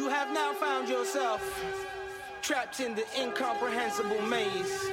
You have now found yourself trapped in the incomprehensible maze.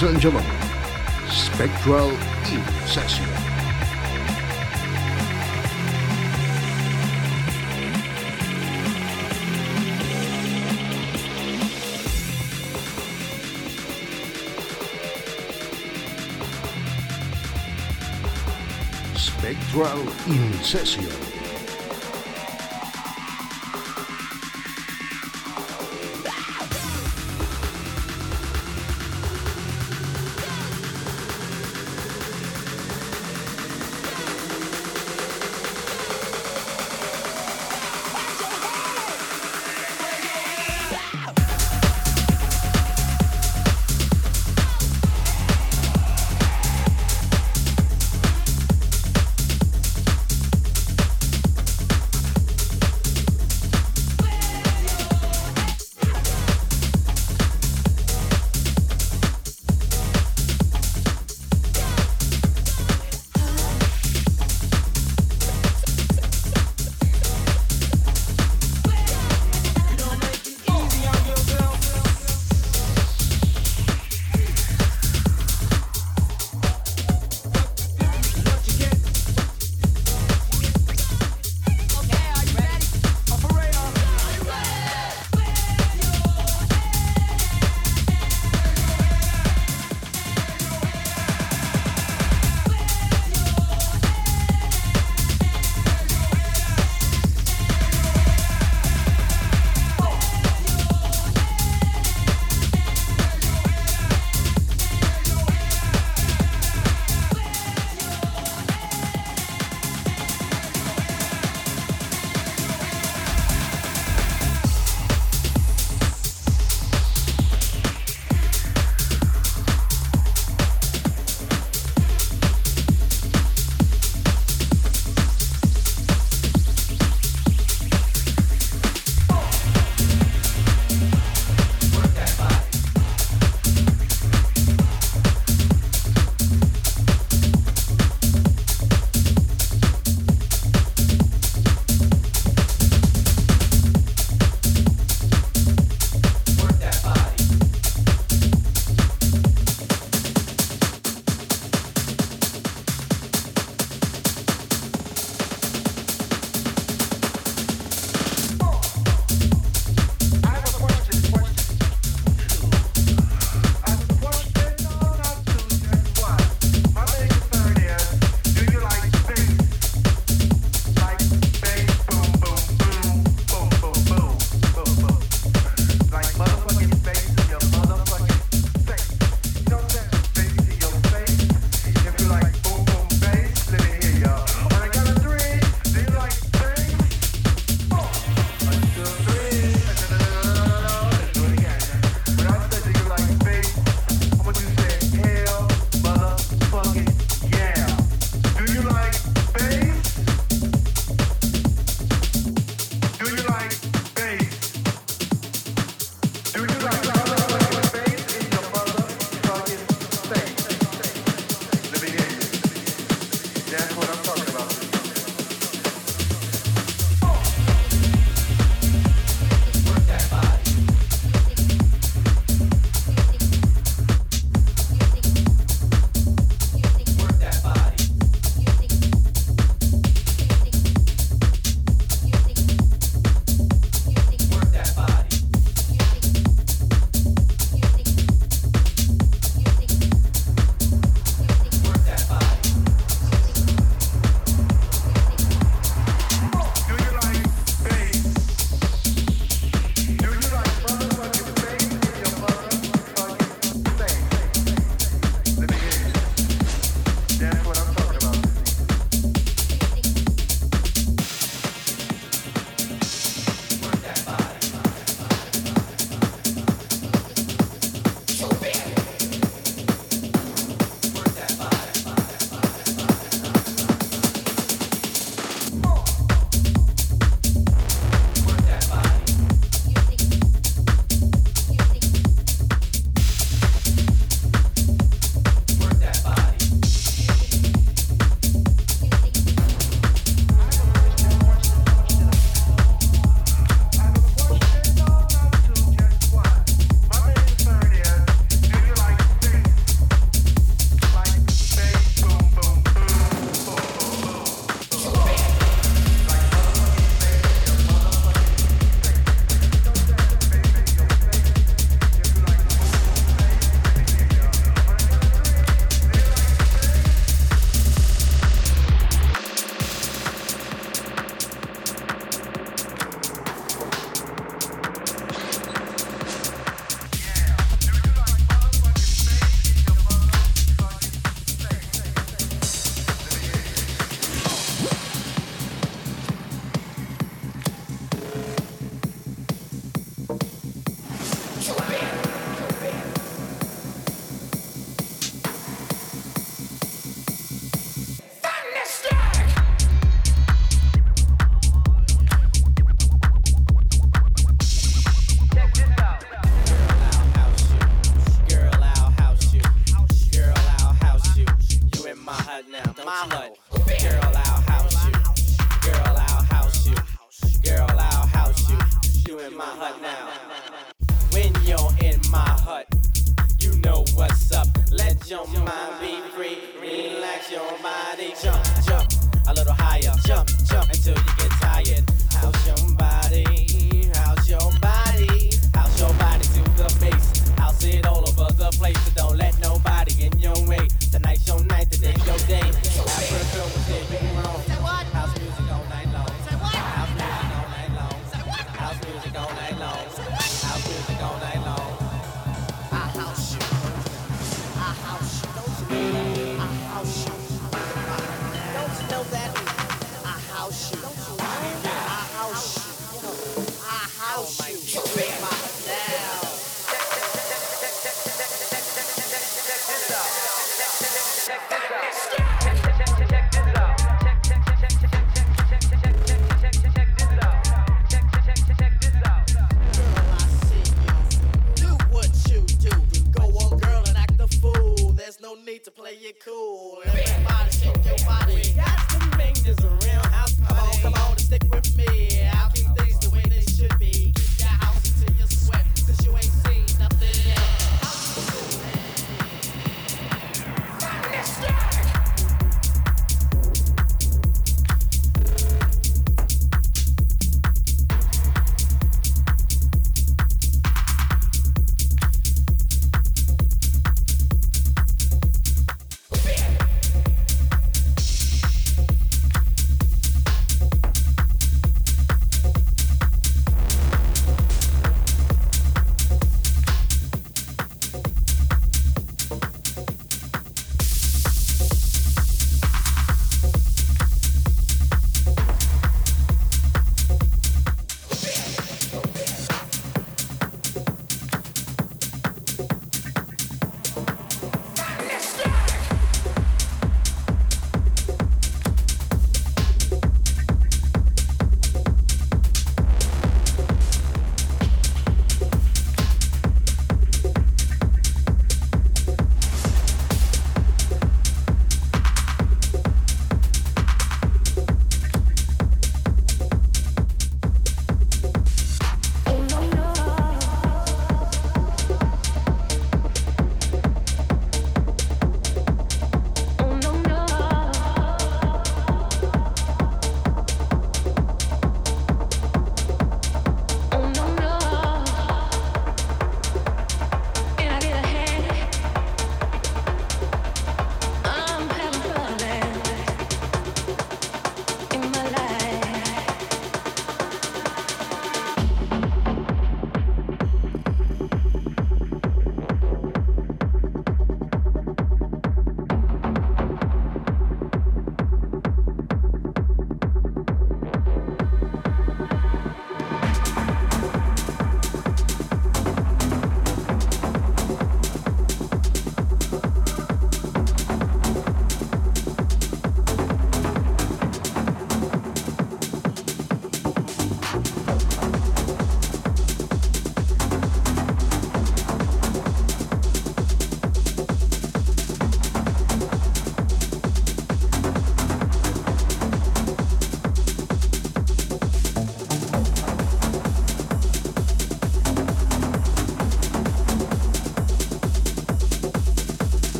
Ladies and gentlemen, Spectral in Session. Spectral in Session.